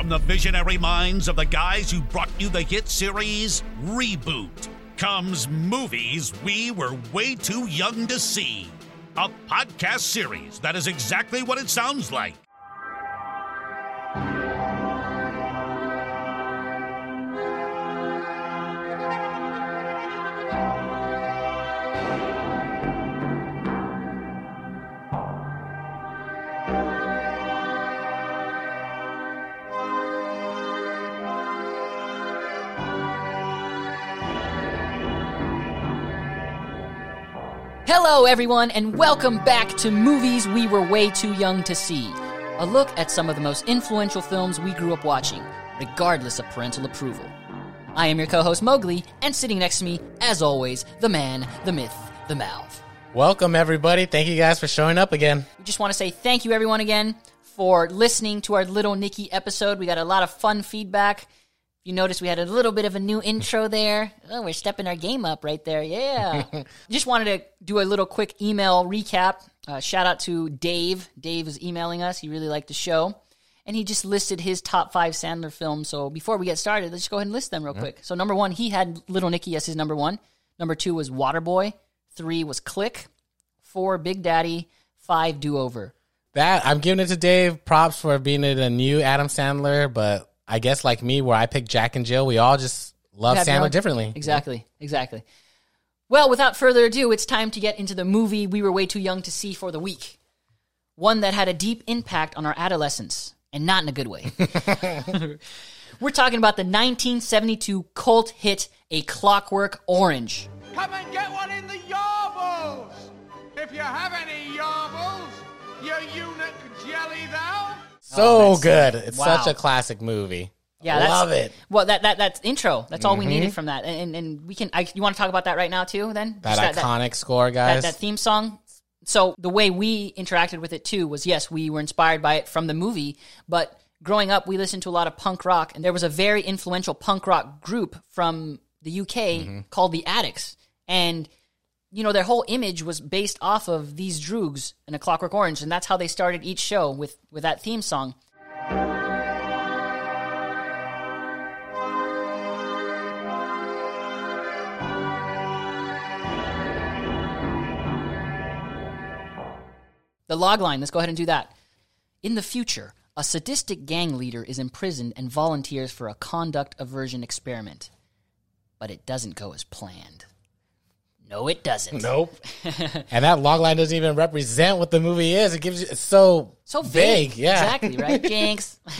From the visionary minds of the guys who brought you the hit series Reboot comes Movies We Were Way Too Young to See. A podcast series that is exactly what it sounds like. Hello, everyone, and welcome back to Movies We Were Way Too Young to See. A look at some of the most influential films we grew up watching, regardless of parental approval. I am your co host Mowgli, and sitting next to me, as always, the man, the myth, the mouth. Welcome, everybody. Thank you guys for showing up again. We just want to say thank you, everyone, again, for listening to our Little Nicky episode. We got a lot of fun feedback. You notice we had a little bit of a new intro there. Oh, we're stepping our game up right there. Yeah. Just wanted to do a little quick email recap. Uh, shout out to Dave. Dave is emailing us. He really liked the show. And he just listed his top five Sandler films. So before we get started, let's just go ahead and list them real quick. So, number one, he had Little Nicky as his number one. Number two was Waterboy. Three was Click. Four, Big Daddy. Five, Do Over. That I'm giving it to Dave. Props for being a new Adam Sandler, but I guess like me, where I picked Jack and Jill, we all just love have Sandler own- differently. Exactly, exactly. Well, without further ado, it's time to get into the movie we were way too young to see for the week. One that had a deep impact on our adolescence, and not in a good way. we're talking about the 1972 cult hit A Clockwork Orange. Come and get one in the yarbles! If you have any yarbles, you eunuch jelly thou! So oh, that's- good. It's wow. such a classic movie. Yeah, that's, love it. Well, that that that's intro. That's all we mm-hmm. needed from that, and and we can. I, you want to talk about that right now too? Then That Just iconic score, that, guys. that theme song. So the way we interacted with it too was yes, we were inspired by it from the movie, but growing up we listened to a lot of punk rock and there was a very influential punk rock group from the UK mm-hmm. called the Adicts and you know their whole image was based off of these droogs in a clockwork orange and that's how they started each show with with that theme song The log line, let's go ahead and do that. In the future, a sadistic gang leader is imprisoned and volunteers for a conduct aversion experiment. But it doesn't go as planned. No, it doesn't. nope. and that log line doesn't even represent what the movie is. It gives you it's so So vague. Yeah. Exactly, right? Jinx.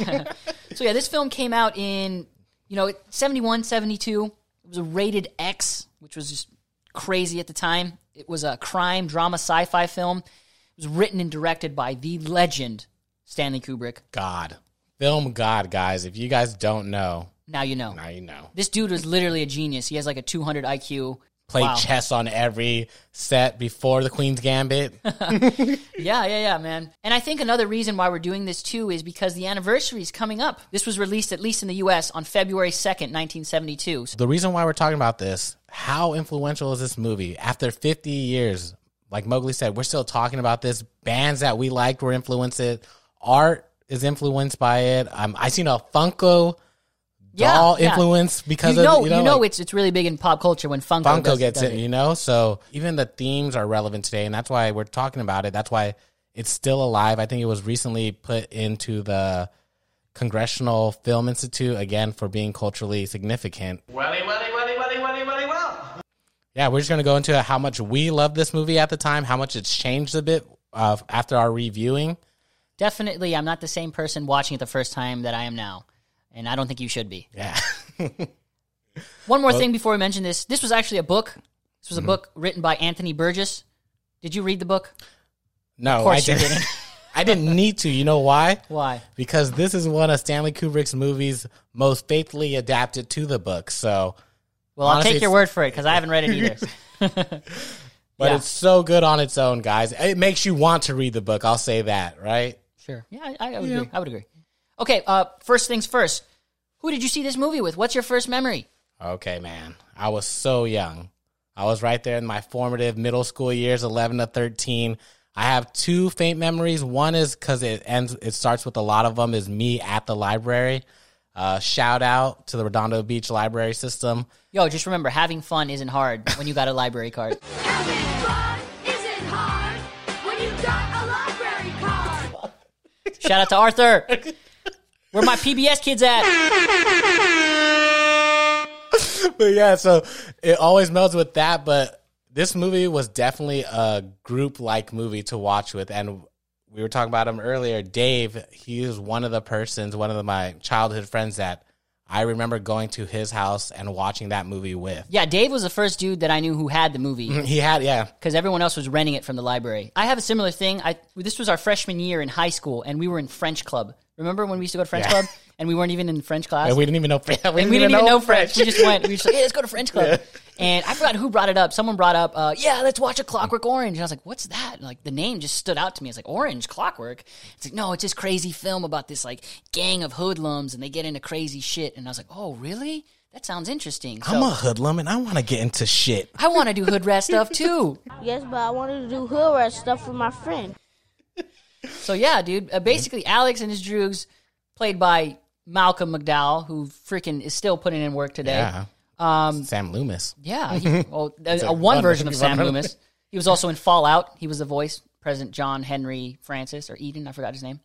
so, yeah, this film came out in, you know, 71, 72. It was a rated X, which was just crazy at the time. It was a crime, drama, sci fi film. It was written and directed by the legend, Stanley Kubrick. God. Film God, guys. If you guys don't know, Now you know. now you know. This dude was literally a genius. He has like a 200 IQ. Played Wow. chess on every set before the Queen's Gambit. Yeah, yeah, yeah, man. And I think another reason why we're doing this too is because the anniversary is coming up. This was released, at least in the US, on February 2nd, 1972. So the reason why we're talking about this, how influential is this movie? After 50 years, like Mowgli said, we're still talking about this. Bands that we liked were influenced. It. Art is influenced by it. Um, I seen a Funko yeah, doll yeah. influence because you know, of you know, like, it's it's really big in pop culture when Funko, Funko does- gets does it, you know. So even the themes are relevant today, and that's why we're talking about it. That's why it's still alive. I think it was recently put into the Congressional Film Institute again for being culturally significant. Welly, welly, welly, welly, welly, welly, well! Yeah, we're just going to go into how much we love this movie at the time, how much it's changed a bit uh, after our reviewing. Definitely, I'm not the same person watching it the first time that I am now, and I don't think you should be. Yeah. One more thing before we mention this: this was actually a book. This Mm-hmm. was a book written by Anthony Burgess. Did you read the book? no, I didn't. I didn't need to. You know why? Why? Because this is one of Stanley Kubrick's movies most faithfully adapted to the book. So, Well, I'll take your word for it because I haven't read it either. but Yeah. it's so good on its own, guys. It makes you want to read the book. I'll say that, right? Sure. Yeah, I, I would agree. I would agree. Okay. Uh, first things first. Who did you see this movie with? What's your first memory? Okay, man. I was so young. I was right there in my formative middle school years, 11 to 13. I have two faint memories. One is because it ends. It starts with a lot of them. Is me at the library. Uh, shout out to the Redondo Beach Library System. Yo, just remember, having fun isn't hard when you got a library card. Having fun isn't hard when you got a library card. Shout out to Arthur. Where my PBS kids at? but yeah, so it always melds with that. But this movie was definitely a group like movie to watch with. And we were talking about him earlier. Dave, he is one of the persons, one of the, my childhood friends that I remember going to his house and watching that movie with. Yeah, Dave was the first dude that I knew who had the movie mm-hmm. He had, yeah. because everyone else was renting it from the library. I have a similar thing. I this was our freshman year in high school, and we were in French club. Remember when we used to go to French Yeah. club and we weren't even in French class? And we didn't even know. We didn't, and we didn't even know French. We just went. We were just like, hey, let's go to French club. And I forgot who brought it up. Someone brought up, uh, yeah, let's watch a Clockwork Orange. And I was like, what's that? And like the name just stood out to me. It's like Orange Clockwork. It's like no, it's this crazy film about this like gang of hoodlums and they get into crazy shit. And I was like, oh, really? That sounds interesting. So I'm a hoodlum and I want to get into shit. I want to do hood rat stuff too. Yes, but I wanted to do hood rat stuff with my friend. So yeah, dude. Uh, basically, Alex and his droogs, played by Malcolm McDowell, who freaking is still putting in work today. Yeah. Um, Sam Loomis. Yeah, he, well, a, a one one version of version- Sam Loomis. He was also in Fallout. He was the voice, President John Henry Francis or Eden. I forgot his name.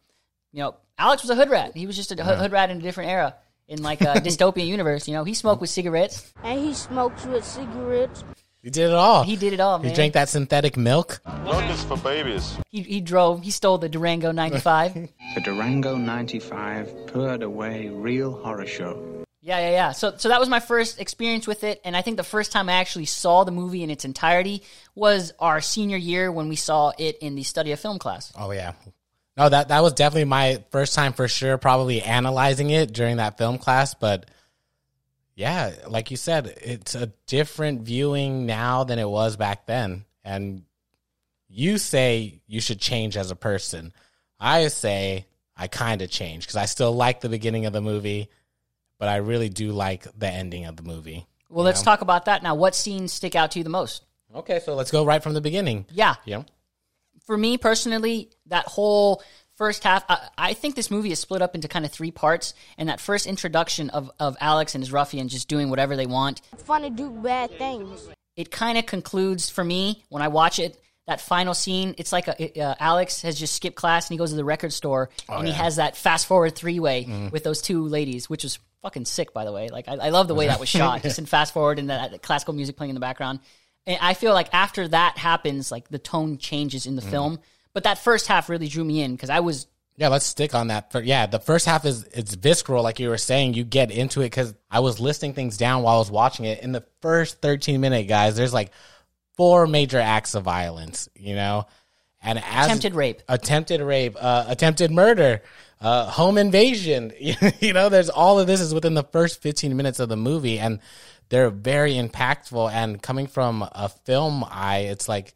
You know, Alex was a hood rat. He was just a hood hood rat in a different era, in like a dystopian universe. You know, he smoked with cigarettes. And he smokes with cigarettes. He did it all. He did it all, He drank that synthetic milk. Milk is for babies. He, he drove. He stole the Durango '95. The Durango 95 poured away real horror show. Yeah, yeah, yeah. So, so that was my first experience with it, and I think the first time I actually saw the movie in its entirety was our senior year when we saw it in the study of film class. Oh yeah. No, that that was definitely my first time for sure. Probably analyzing it during that film class, but yeah, like you said, it's a different viewing now than it was back then. And you say you should change as a person. I say I kind of changed because I still like the beginning of the movie, but I really do like the ending of the movie. Well, let's talk about that now. What scenes stick out to you the most? Okay, so let's go right from the beginning. Yeah, know, for me personally, that whole first half, I, I think this movie is split up into kind of three parts. And that first introduction of, of Alex and his ruffian just doing whatever they want, Fun to do bad things. it kind of concludes for me when I watch it. That final scene, it's like a, it, uh, Alex has just skipped class and he goes to the record store and he has that fast forward three way with those two ladies, which was fucking sick, by the way. Like, I, I love the way that was shot, just in fast forward and that classical music playing in the background. And I feel like after that happens, like the tone changes in the film. But that first half really drew me in because I was Yeah, let's stick on that. For, yeah, the first half is it's visceral, like you were saying. You get into it because I was listing things down while I was watching it. In the first 13 minute, guys, there's like four major acts of violence, you know, and as Attempted rape. attempted rape, uh, attempted murder, uh, home invasion. you know, there's all of this is within the first 15 minutes of the movie, and they're very impactful. And coming from a film eye, it's like,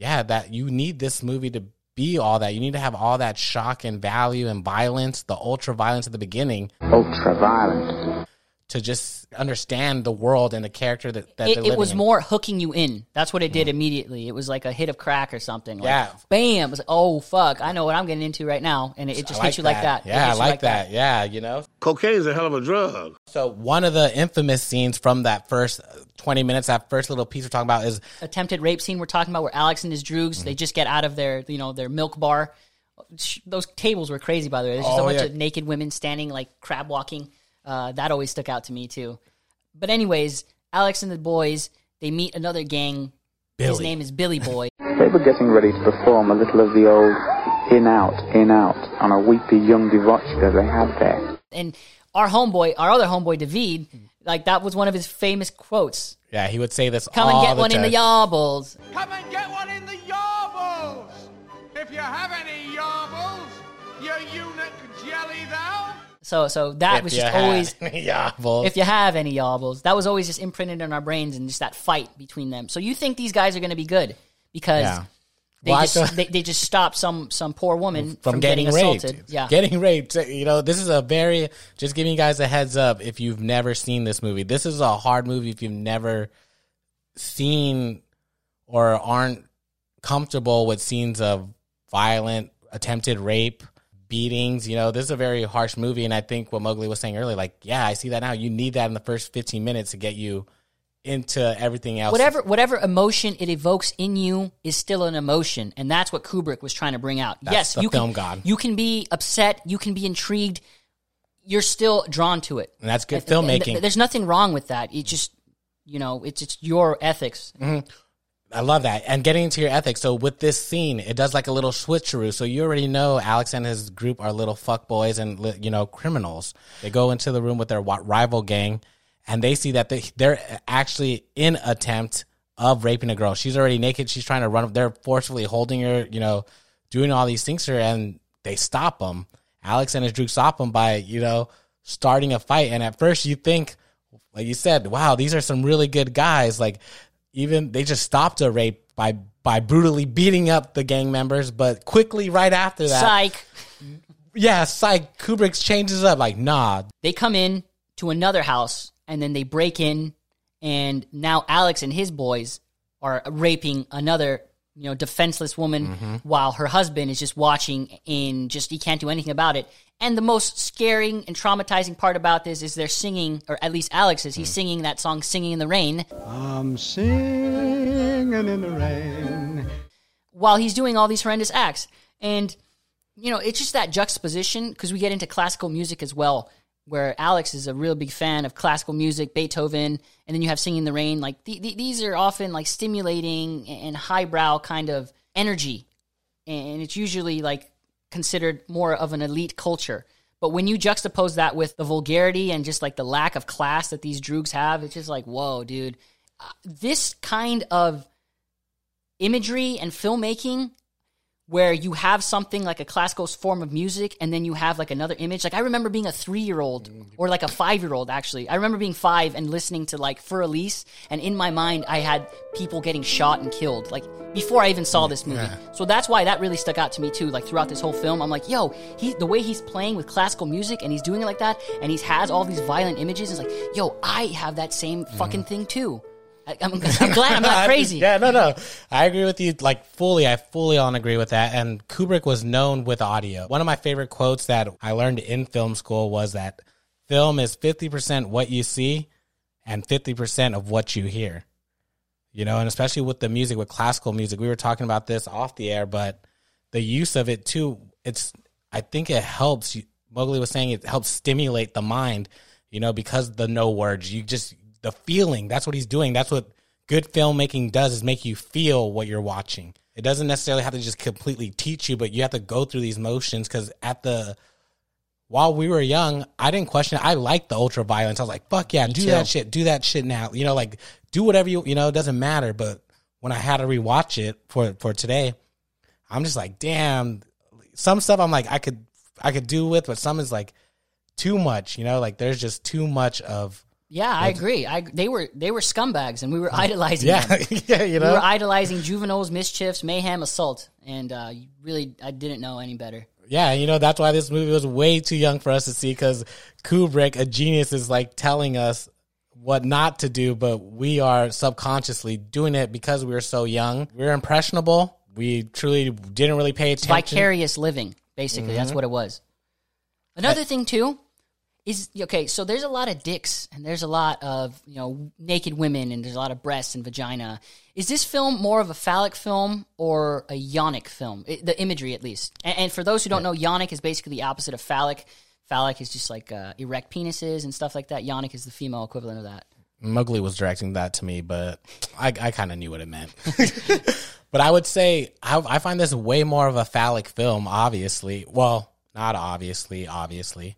yeah, that you need this movie to be all that. You need to have all that shock and value and violence, the ultra violence at the beginning, Ultra violent. to just understand the world and the character that, that it, they're it was in. more hooking you in. That's what it did immediately. It was like a hit of crack or something. Like, Yeah. Bam. It was like, oh, fuck. I know what I'm getting into right now. And it, it just I hits you like that. Yeah, I hits you like, that. Yeah, you know. Cocaine's a hell of a drug. So one of the infamous scenes from that first 20 minutes, that first little piece we're talking about is Attempted rape scene we're talking about where Alex and his droogs, Mm-hmm. they just get out of their, you know, their milk bar. Those tables were crazy, by the way. There's just a Oh, bunch yeah. of naked women standing like crab walking. Uh, that always stuck out to me too. But anyways, Alex and the boys, they meet another gang. His name is Billy Boy. They were getting ready to perform a little of the old in out, in out on a weepy young devotchka they had there. and our homeboy, our other homeboy David, like that was one of his famous quotes. yeah, he would say this Come all and get the one in the time. yarbles. Come and get one in the yarbles. If you have any yarbles, you eunuch jelly thou. So, so that If was just always. If you have any yarbles, that was always just imprinted in our brains and just that fight between them. So you think these guys are going to be good because Yeah. they Well, just they, they just stopped some some poor woman from, getting, assaulted. raped. Yeah, Getting raped. You know, this is a very, just giving you guys a heads up if you've never seen this movie. This is a hard movie if you've never seen or aren't comfortable with scenes of violent attempted rape, beatings. You know, this is a very harsh movie, and I think what Mowgli was saying earlier, like, yeah, I see that now. You need that in the first fifteen minutes to get you into everything else. whatever whatever emotion it evokes in you is still an emotion, and that's what Kubrick was trying to bring out. That's yes, you film can god. you can be upset, you can be intrigued, you're still drawn to it. And that's good And- and filmmaking. th- there's nothing wrong with that. It just you know, it's it's your ethics. Mm-hmm. I love that. And getting into your ethics. So with this scene, it does like a little switcheroo. So you already know Alex and his group are little fuck boys and you know criminals. They go into the room with their rival gang, and they see that they, they're actually in attempt of raping a girl. She's already naked. She's trying to run. They're forcefully holding her. You know, doing all these things to her, and they stop them. Alex and his group stop them by you know starting a fight. And at first, you think, like you said, wow, these are some really good guys. Like even they just stopped a rape by by brutally beating up the gang members, but quickly right after that, Psych. yeah, psych. Kubrick changes up like, nah, They come in to another house and then they break in and now Alex and his boys are raping another you know defenseless woman Mm-hmm. while her husband is just watching and just he can't do anything about it and the most scaring and traumatizing part about this is they're singing or at least alex is he's Mm. singing that song singing in the rain I'm singing in the rain. while he's doing all these horrendous acts. And, you know, it's just that juxtaposition because we get into classical music as well, where Alex is a real big fan of classical music, Beethoven, and then you have Singing in the Rain. Like, th- th- these are often like stimulating and highbrow kind of energy. And it's usually like considered more of an elite culture. But when you juxtapose that with the vulgarity and just like the lack of class that these droogs have, it's just like, whoa, dude. Uh, this kind of imagery and filmmaking where you have something like a classical form of music and then you have like another image. Like I remember being a three year old or like a five year old actually. I remember being five and listening to like For Elise and in my mind I had people getting shot and killed like before I even saw this movie. So that's why that really stuck out to me too. Like throughout this whole film, I'm like, yo, he the way he's playing with classical music and he's doing it like that and he has all these violent images. It's like, yo, I have that same fucking mm. thing too. I, I'm, I'm glad I'm not crazy. yeah, no, no. I agree with you like fully. I fully on agree with that. And Kubrick was known with audio. One of my favorite quotes that I learned in film school was that film is 50% what you see and 50% of what you hear. You know, and especially with the music, with classical music, we were talking about this off the air, but the use of it too, it's, I think it helps. You- Mowgli was saying it helps stimulate the mind, you know, because the no words, you just, the feeling, that's what he's doing. That's what good filmmaking does is make you feel what you're watching. It doesn't necessarily have to just completely teach you, but you have to go through these motions because at the, while we were young, I didn't question it. I liked the ultra violence. I was like, fuck yeah, do too. that shit, do that shit now. You know, like do whatever you, you know, it doesn't matter. But when I had to rewatch it for, for today, I'm just like, damn, some stuff I'm like, I could, I could do with, but some is like too much, you know, like there's just too much of, Yeah, I agree. I they were they were scumbags, and we were idolizing yeah, them. yeah, you We were idolizing juveniles, mischiefs, mayhem, assault, and uh, really, I didn't know any better. Yeah, you know that's why this movie was way too young for us to see because Kubrick, a genius, is like telling us what not to do, but we are subconsciously doing it because we were so young. We are impressionable. We truly didn't really pay attention. Vicarious living, basically, Mm-hmm. that's what it was. Another thing too is okay. So there's a lot of dicks, and there's a lot of you know naked women, and there's a lot of breasts and vagina. Is this film more of a phallic film or a yonic film? I the imagery, at least. And, and for those who don't know, yonic is basically the opposite of phallic. Phallic is just like uh, erect penises and stuff like that. Yonic is the female equivalent of that. Mowgli was directing that to me, but I, I kind of knew what it meant. but I would say I, I find this way more of a phallic film, obviously. Well, not obviously, obviously.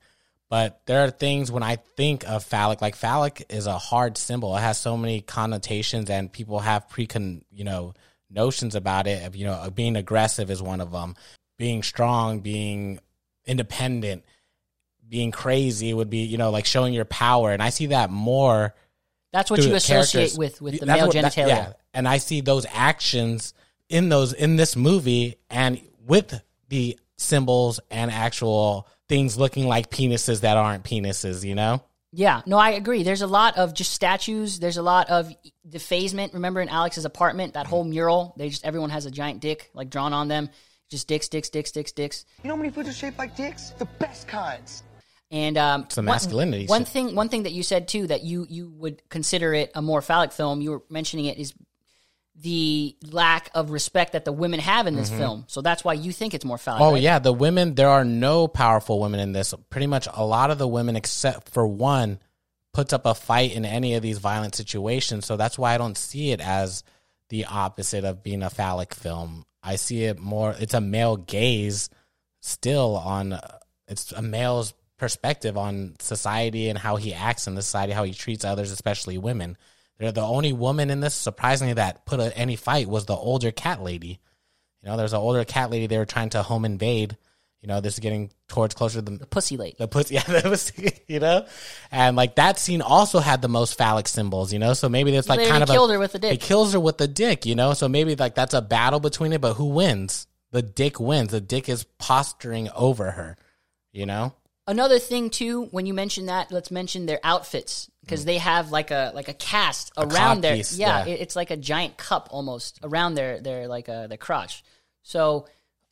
But there are things when I think of phallic, like phallic is a hard symbol. It has so many connotations, and people have precon, you know, notions about it. Of you know, being aggressive is one of them. Being strong, being independent, being crazy would be, you know, like showing your power. And I see that more That's what you associate characters. with with the That's male what- that- genitalia. yeah. And I see those actions in those in this movie and with the symbols and actual things looking like penises that aren't penises, you know? Yeah, no, I agree. There's a lot of just statues. There's a lot of defacement. Remember in Alex's apartment, that whole mural, they just everyone has a giant dick like drawn on them. Just dicks, dicks, dicks, dicks, dicks. You know how many foods are shaped like dicks? The best kinds. And um, It's the masculinity One shit. thing, one thing that you said too that you you would consider it a more phallic film. You were mentioning it is the lack of respect that the women have in this film. So that's why you think it's more phallic. Mm-hmm. Oh right? yeah, the women. There are no powerful women in this. Pretty much a lot of the women, except for one, puts up a fight in any of these violent situations. So that's why I don't see it as the opposite of being a phallic film. I see it more. It's a male gaze still on. It's a male's perspective on society and how he acts in the society, how he treats others, especially women. They're the only woman in this, surprisingly, that put a, any fight was the older cat lady. You know, there's an older cat lady they were trying to home invade. You know, this is getting towards closer to the, the pussy lady. the pussy. Yeah, that was, you know, and like that scene also had the most phallic symbols. You know, so maybe it's like They kind of killed a, her with the dick. It kills her with the dick. You know, so maybe like that's a battle between it, but who wins? The dick wins. The dick is posturing over her. You know, Another thing too, when you mention that, let's mention their outfits because they have like a like a cast around their codpiece, yeah, yeah. it- it's like a giant cup almost around their their like uh, their crotch. So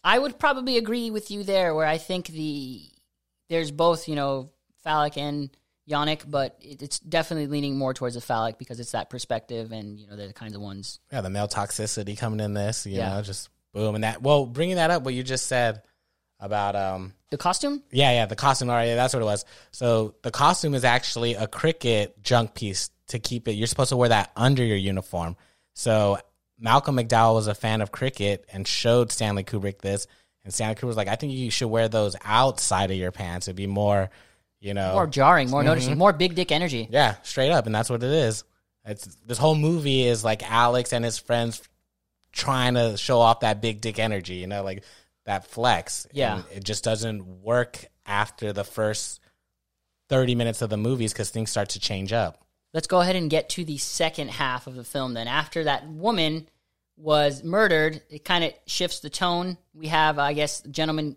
I would probably agree with you there, where I think the there's both you know phallic and yonic, but it, it's definitely leaning more towards the phallic because it's that perspective, and you know they're the kinds of ones. yeah, the male toxicity coming in this. You Yeah. know, just boom and that. Well, bringing that up, what you just said about um The costume, Yeah, yeah, the costume. All right, yeah, that's what it was. So the costume is actually a cricket junk piece to keep it. You're supposed to wear that under your uniform. So Malcolm McDowell was a fan of cricket and showed Stanley Kubrick this, and Stanley Kubrick was like, "I think you should wear those outside of your pants. It'd be more, you know, more jarring, more Mm-hmm. noticeable, more big dick energy. yeah, straight up." And that's what it is. It's this whole movie is like Alex and his friends trying to show off that big dick energy, you know, like that flex. Yeah. And it just doesn't work after the first 30 minutes of the movies because things start to change up. let's go ahead and get to the second half of the film then after that woman was murdered it kind of shifts the tone we have i guess a gentleman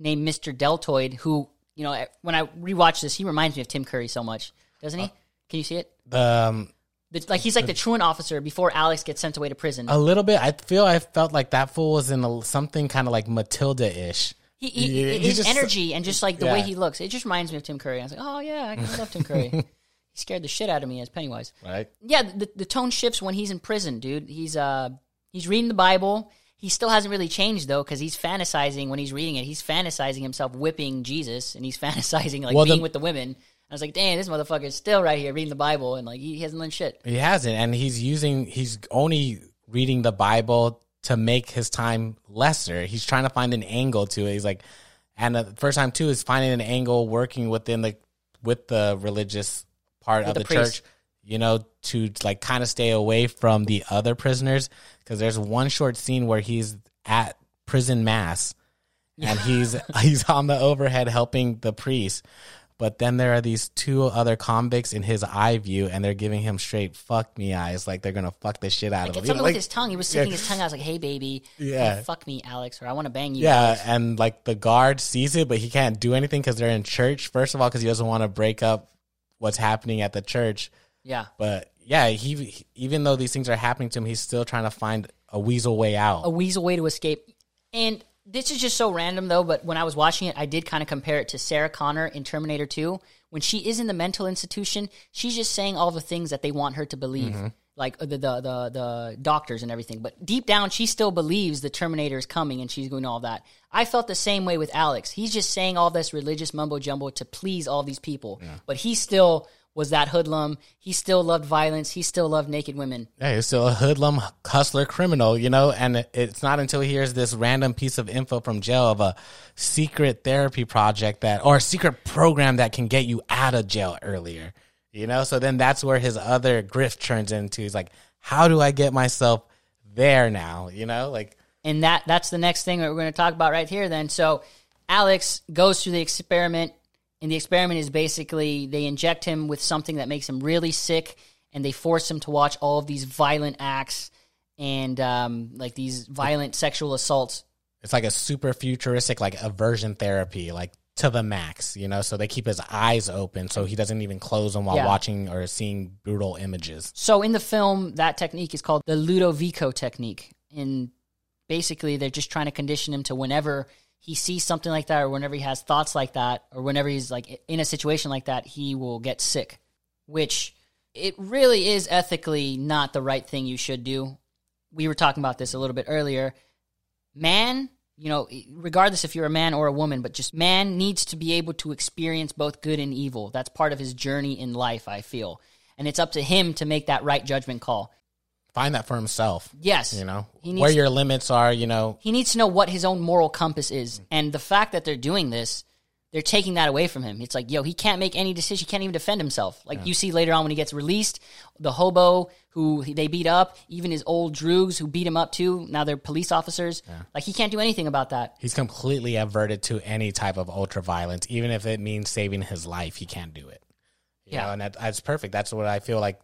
named mr deltoid who you know when i rewatch this he reminds me of tim curry so much doesn't he can you see it um, The- like he's like the truant officer before alex gets sent away to prison a little bit, I feel I felt like that fool was in a, something kind of like Matilda ish. he, he, Yeah, he his just- energy and just like the way he looks it just reminds me of tim curry i was like oh yeah i love tim curry he scared the shit out of me as pennywise Right. yeah, the, the tone shifts when he's in prison, dude. He's uh he's reading the Bible. He still hasn't really changed though, because he's fantasizing when he's reading it. He's fantasizing himself whipping Jesus, and he's fantasizing like Well, the- being with the women. I was like, damn, this motherfucker's still right here reading the Bible, and like he hasn't learned shit. He hasn't, and he's using. He's only reading the Bible to make his time lesser. He's trying to find an angle to it. He's like, and the first time too is finding an angle working within the with the religious part With of the the, church. You know, to like kind of stay away from the other prisoners because there's one short scene where he's at prison mass and he's he's on the overhead helping the priest. But then there are these two other convicts in his eye view, and they're giving him straight "fuck me" eyes, like they're gonna fuck the shit out Like of him. You something know, with his tongue. He was sticking his tongue out. I was like, hey, baby, Yeah. oh, fuck me, Alex, or I want to bang you. yeah, Alex. and like the guard sees it, but he can't do anything because they're in church. First of all, because he doesn't want to break up what's happening at the church. yeah. But yeah, he he- even though these things are happening to him, he's still trying to find a weasel way out. a weasel way to escape. And this is just so random though, but when I was watching it, I did kind of compare it to Sarah Connor in Terminator 2. When she is in the mental institution, she's just saying all the things that they want her to believe. Like uh, the, the the the doctors and everything, but deep down she still believes the Terminator is coming and she's doing all that. I felt the same way with Alex. He's just saying all this religious mumbo jumbo to please all these people, but he still was that hoodlum. He still loved violence. He still loved naked women. Yeah, he's still a hoodlum, hustler, criminal, you know. And it's not until he hears this random piece of info from jail of a secret therapy project that, or a secret program that can get you out of jail earlier, you know. So then that's where his other grift turns into. He's like, how do I get myself there now? You know, like and that that's the next thing that we're going to talk about right here then so alex goes through the experiment and the experiment is basically they inject him with something that makes him really sick and they force him to watch all of these violent acts and um, like these violent sexual assaults it's like a super futuristic, like aversion therapy, like to the max, you know. So they keep his eyes open so he doesn't even close them while Yeah. watching or seeing brutal images. So in the film, that technique is called the Ludovico technique. And basically, they're just trying to condition him to whenever he sees something like that, or whenever he has thoughts like that, or whenever he's like in a situation like that, he will get sick. Which it really is ethically not the right thing you should do. We were talking about this a little bit earlier. Man, you know, regardless if you're a man or a woman, but just man needs to be able to experience both good and evil. That's part of his journey in life, I feel. And it's up to him to make that right judgment call. Find that for himself. Yes. You know, needs- where your limits are, you know. He needs to know what his own moral compass is. And the fact that they're doing this, they're taking that away from him. It's like, yo, he can't make any decision. He can't even defend himself. Like you see later on when he gets released, the hobo who they beat up, even his old droogs who beat him up too. Now they're police officers. Like he can't do anything about that. He's completely averted to any type of ultra violence, even if it means saving his life. He can't do it. You Yeah. know, and that, that's perfect. That's what I feel like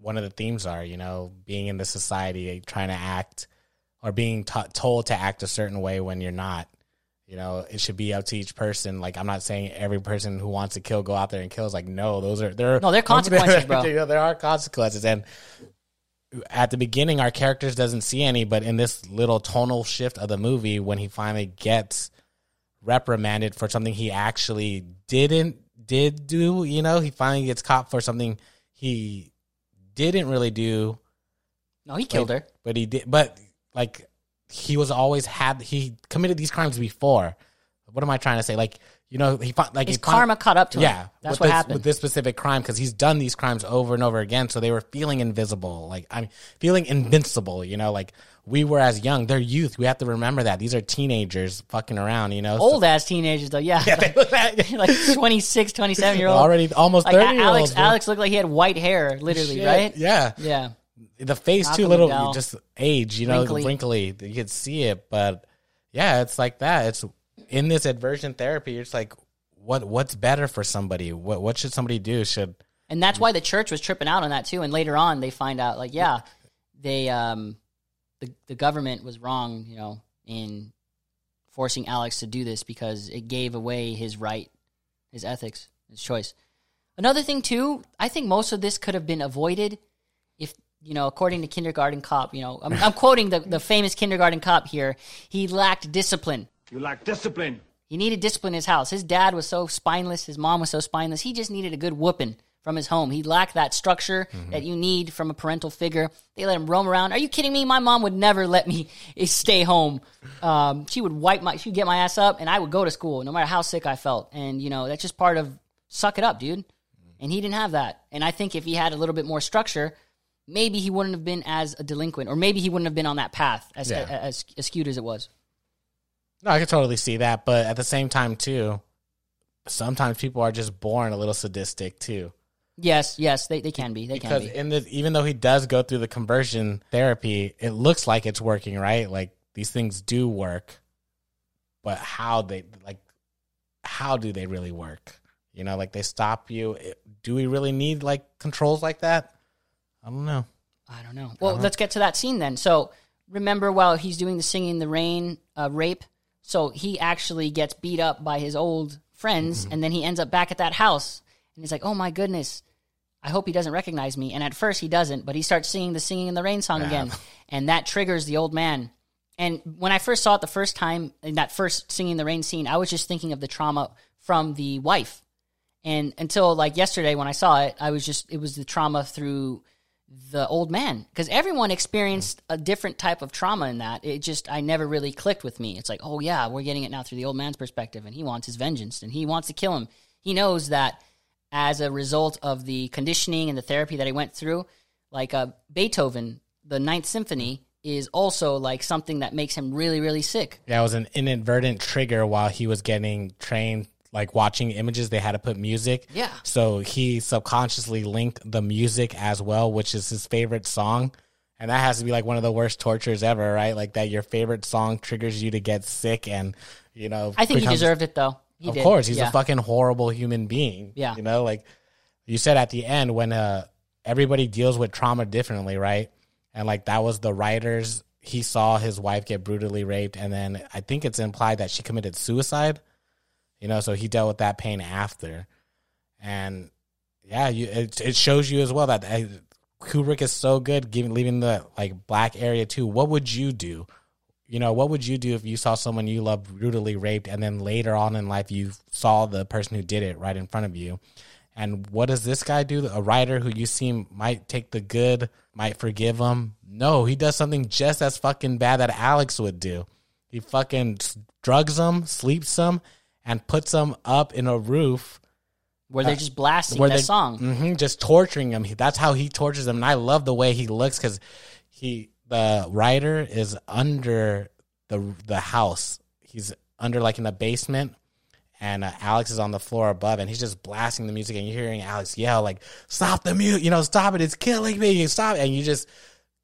one of the themes are. You know, being in the society, trying to act or being t- told to act a certain way when you're not. You know, it should be up to each person. Like, I'm not saying every person who wants to kill go out there and kill. It's like, no, those are there. No, they're consequences, bro. you know, there are consequences, and at the beginning, our characters doesn't see any, but in this little tonal shift of the movie, when he finally gets reprimanded for something he actually didn't did do, you know, he finally gets caught for something he didn't really do, No, he killed like, her. but he did. But like, he was always had he committed these crimes before. What am I trying to say? Like, you know, he like His he karma caught up to him. Yeah, That's what this, happened. with this specific crime because he's done these crimes over and over again. So they were feeling invisible, like I'm feeling invincible. You know, like we were as young. They're youth. We have to remember that these are teenagers fucking around. You know, So- Old ass teenagers though, yeah. yeah like 26, 27 year old. already almost Like thirty. Alex, Alex looked like he had white hair, literally, Shit, right? Yeah, Yeah. the face Malcolm too little, just age. You know, Wrinkly. wrinkly. You could see it, but yeah, it's like that. It's in this aversion therapy. It's like what what's better for somebody? What what should somebody do? Should And that's why the church was tripping out on that too. And later on, they find out, like, yeah, they, um, the the government was wrong, you know, in forcing Alex to do this because it gave away his right, his ethics, his choice. Another thing too, I think most of this could have been avoided if you know, according to Kindergarten Cop, you know, I'm, I'm quoting the the famous Kindergarten Cop here. He lacked discipline. You lack discipline. He needed discipline in his house. His dad was so spineless. His mom was so spineless. He just needed a good whooping from his home. He lacked that structure that you need from a parental figure. They let him roam around. Are you kidding me? My mom would never let me stay home. Um, she would wipe my, she'd get my ass up, and I would go to school no matter how sick I felt. And you know that's just part of suck it up, dude. And he didn't have that. And I think if he had a little bit more structure, maybe he wouldn't have been as a delinquent, or maybe he wouldn't have been on that path as Yeah. as, as skewed as it was. No, I can totally see that, but at the same time too, sometimes people are just born a little sadistic too. Yes, yes, they, they can be. They Because can be. in the even though he does go through the conversion therapy, it looks like it's working, right? Like these things do work. But how they like how do they really work? You know, like they stop you. Do we really need like controls like that? I don't know. I don't know. Well, let's get to that scene then. So remember while he's doing the singing in the rain uh, rape, so he actually gets beat up by his old friends, mm-hmm. and then he ends up back at that house, and he's like, "Oh my goodness." I hope he doesn't recognize me. And at first he doesn't, but he starts singing the singing in the rain song again. And that triggers the old man. And when I first saw it the first time in that first singing in the rain scene, I was just thinking of the trauma from the wife. And until like yesterday when I saw it, I was just, it was the trauma through the old man. Because everyone experienced a different type of trauma in that. It just, I never really clicked with me. It's like, oh yeah, we're getting it now through the old man's perspective. And he wants his vengeance and he wants to kill him. He knows that as a result of the conditioning and the therapy that he went through, like uh, Beethoven, the Ninth Symphony is also like something that makes him really, really sick. Yeah, it was an inadvertent trigger while he was getting trained, like watching images. They had to put music. Yeah. So he subconsciously linked the music as well, which is his favorite song. And that has to be like one of the worst tortures ever, right? Like that your favorite song triggers you to get sick and, you know. I think he deserved it though. He of did. course, he's Yeah. a fucking horrible human being. Yeah. You know, like you said at the end when uh everybody deals with trauma differently, right? And like that was the writers he saw his wife get brutally raped and then I think it's implied that she committed suicide. You know, so he dealt with that pain after, and yeah, you it, it shows you as well that Kubrick is so good giving leaving the like black area too. What would you do? You know, what would you do if you saw someone you love brutally raped, and then later on in life you saw the person who did it right in front of you? And what does this guy do? A writer who you seem might take the good, might forgive him. No, he does something just as fucking bad that Alex would do. He fucking drugs them, sleeps them, and puts them up in a roof Where they're just blasting where that song. mhm, just torturing him. He- That's how he tortures them, and I love the way he looks because he the writer is under the the house. He's under like in the basement, and uh, Alex is on the floor above, and he's just blasting the music, and you're hearing Alex yell like, "Stop the mute! You know, stop it! It's killing me! Stop!" it." And you just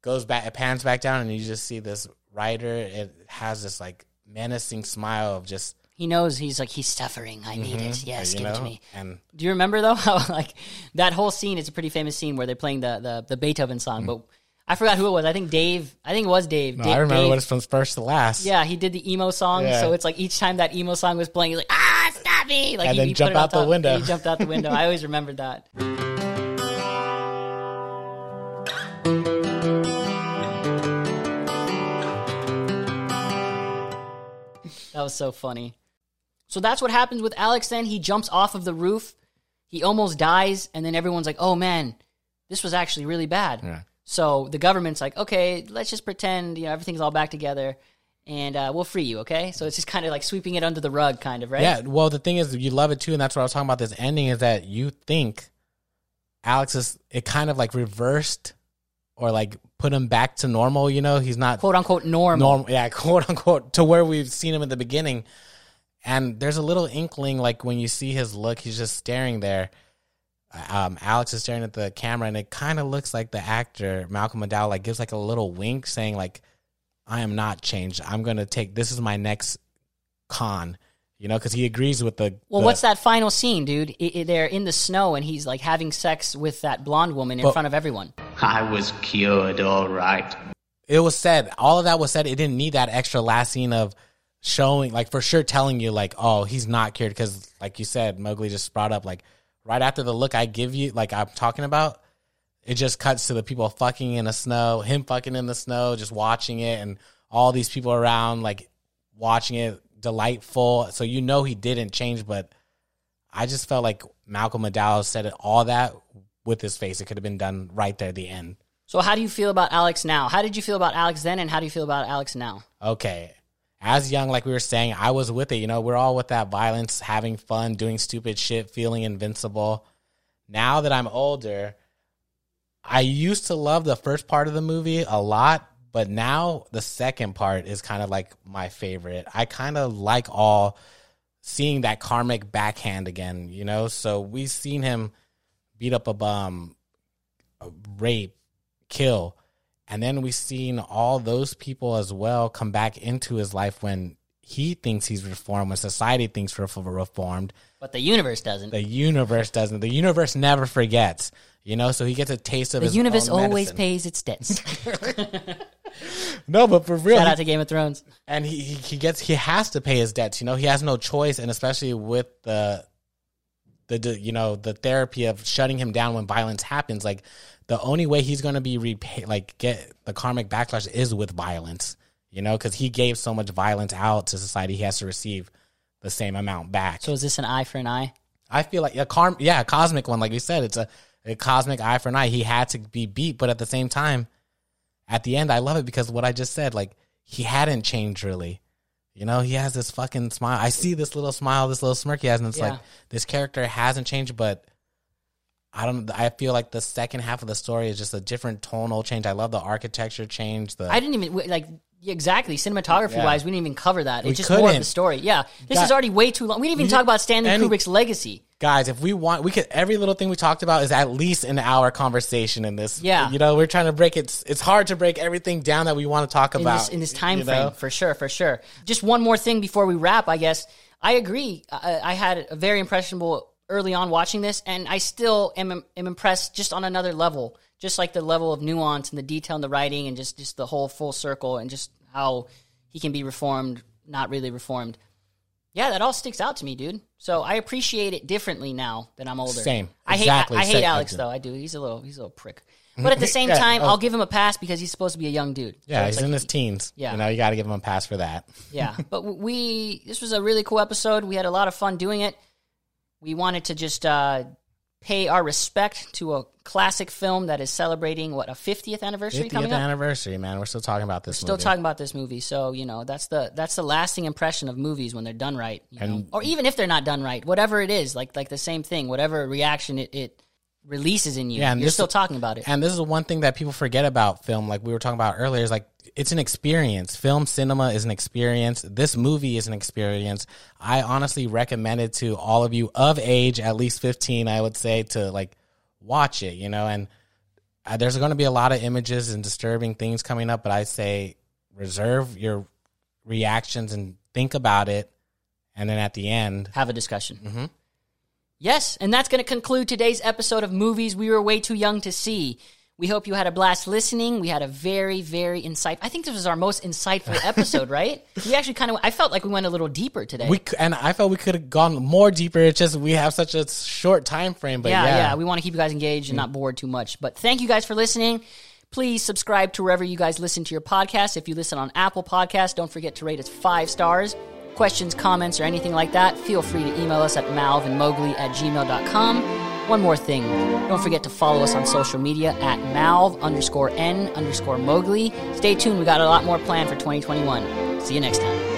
goes back, it pans back down, and you just see this writer. It has this like menacing smile of just He knows he's like he's suffering. I need it. Yes, you give it to me. and Do you remember though how like that whole scene is a pretty famous scene where they're playing the the, the Beethoven song, but I forgot who it was. I think Dave. I think it was Dave. No, Dave I remember Dave- what it's from first to last. Yeah, he did the emo song, Yeah. so it's like each time that emo song was playing, he's like, "Ah, stop me!" Like And he, then he jump put it on out the top. window. He jumped out the window. I always remembered that. That was so funny. So that's what happens with Alex. Then he jumps off of the roof. He almost dies, and then everyone's like, "Oh man, this was actually really bad." Yeah. So the government's like, "Okay, let's just pretend you know everything's all back together, and uh, we'll free you." Okay, so it's just kind of like sweeping it under the rug, kind of, right? Yeah, well, the thing is, you love it too, and that's what I was talking about. This ending is that you think Alex is it kind of like reversed or like put him back to normal. You know, he's not quote unquote normal. normal, yeah, quote unquote, to where we've seen him in the beginning. And there's a little inkling, like when you see his look, he's just staring there. Um, Alex is staring at the camera, and it kind of looks like the actor Malcolm McDowell like gives like a little wink, saying like, "I am not changed. I'm gonna take this is my next con." You know, because he agrees with the. Well, the- what's that final scene, dude? I I they're in the snow, and he's like having sex with that blonde woman in But- front of everyone. I was cured, all right. it was said all of that was said it didn't need that extra last scene of showing like for sure telling you like oh he's not cured because like you said mowgli just brought up like right after the look i give you like i'm talking about it just cuts to the people fucking in the snow him fucking in the snow just watching it and all these people around like watching it delightful so you know he didn't change but i just felt like malcolm mcdowell said it all that with his face it could have been done right there at the end So, how do you feel about Alex now? How did you feel about Alex then, and how do you feel about Alex now? okay as young like we were saying i was with it you know we're all with that violence having fun doing stupid shit feeling invincible. Now that i'm older i used to love the first part of the movie a lot but now the second part is kind of like my favorite. I kind of like all seeing that karmic backhand again you know? So we've seen him beat up a bum rape kill and then we've seen all those people as well come back into his life when he thinks he's reformed, when society thinks we're reformed. But the universe doesn't. The universe doesn't. The universe never forgets, you know. So he gets a taste of The universe always pays its debts. No, but for real, Shout out to Game of Thrones. and he, he he gets he has to pay his debts. You know, he has no choice, and especially with the the, you know the therapy of shutting him down when violence happens. Like the only way he's going to be repay like get the karmic backlash is with violence. You know, because he gave so much violence out to society, he has to receive the same amount back. So, is this an eye for an eye? I feel like a karm, yeah, a cosmic one, like we said, it's a, a cosmic eye for an eye. He had to be beat, but at the same time, at the end, I love it because what I just said, like he hadn't changed really. You know, he has this fucking smile. I see this little smile, this little smirk he has, and it's Yeah. like this character hasn't changed, but I don't. I feel like the second half of the story is just a different tonal change. I love the architecture change. The I didn't even like exactly cinematography Yeah. wise. We didn't even cover that. We It's just more of the story. Yeah, this God- is already way too long. We didn't even We talk about Stanley any- Kubrick's legacy. guys, if we want, we could. Every little thing we talked about is at least an hour conversation in this. Yeah. you know, we're trying to break it. It's hard to break everything down that we want to talk in about this in this time frame know? for sure for sure just one more thing before we wrap i guess i agree i, I had a very impressionable early on watching this and i still am, am impressed just on another level just like the level of nuance and the detail in the writing and just just the whole full circle and just how he can be reformed not really reformed Yeah, that all sticks out to me, dude. So I appreciate it differently now that I'm older. Same. I Exactly. hate I, I hate Same. Alex though. I do. He's a little he's a little prick. But at the same Yeah, time, oh. I'll give him a pass because he's supposed to be a young dude. Yeah, So he's like- in his teens. Yeah. You know, you got to give him a pass for that. yeah. But we this was a really cool episode. We had a lot of fun doing it. We wanted to just uh, pay our respect to a classic film that is celebrating what a 50th anniversary 50th coming up. anniversary, man. We're still talking about this movie. Still talking about this movie, so you know that's the that's the lasting impression of movies when they're done right, you know? Or even if they're not done right, whatever it is, like like the same thing, whatever reaction it, it releases in you, Yeah, and you're this- still talking about it. And this is one thing that people forget about film, like we were talking about earlier, is like it's an experience. Film cinema is an experience. This movie is an experience. I honestly recommend it to all of you of age, at least 15, I would say, to like watch it, you know, and uh, there's going to be a lot of images and disturbing things coming up, but I say reserve your reactions and think about it. And then at the end, Have a discussion. Mhm. Yes, and that's going to conclude today's episode of Movies We Were Way Too Young to See. We hope you had a blast listening. We had a very, very insightful. I think this was our most insightful episode, right? We actually kind of. I felt like we went a little deeper today. we c- and I felt we could have gone more deeper. It's just we have such a short time frame, but yeah, yeah, yeah, We want to keep you guys engaged and not bored too much. But thank you guys for listening. Please subscribe to wherever you guys listen to your podcast. If you listen on Apple Podcasts, don't forget to rate us five stars. Questions, comments, or anything like that, feel free to email us at malvinmowgli at gmail.com. One more thing, don't forget to follow us on social media at malv underscore n underscore mowgli. Stay tuned, we got a lot more planned for 2021. See you next time.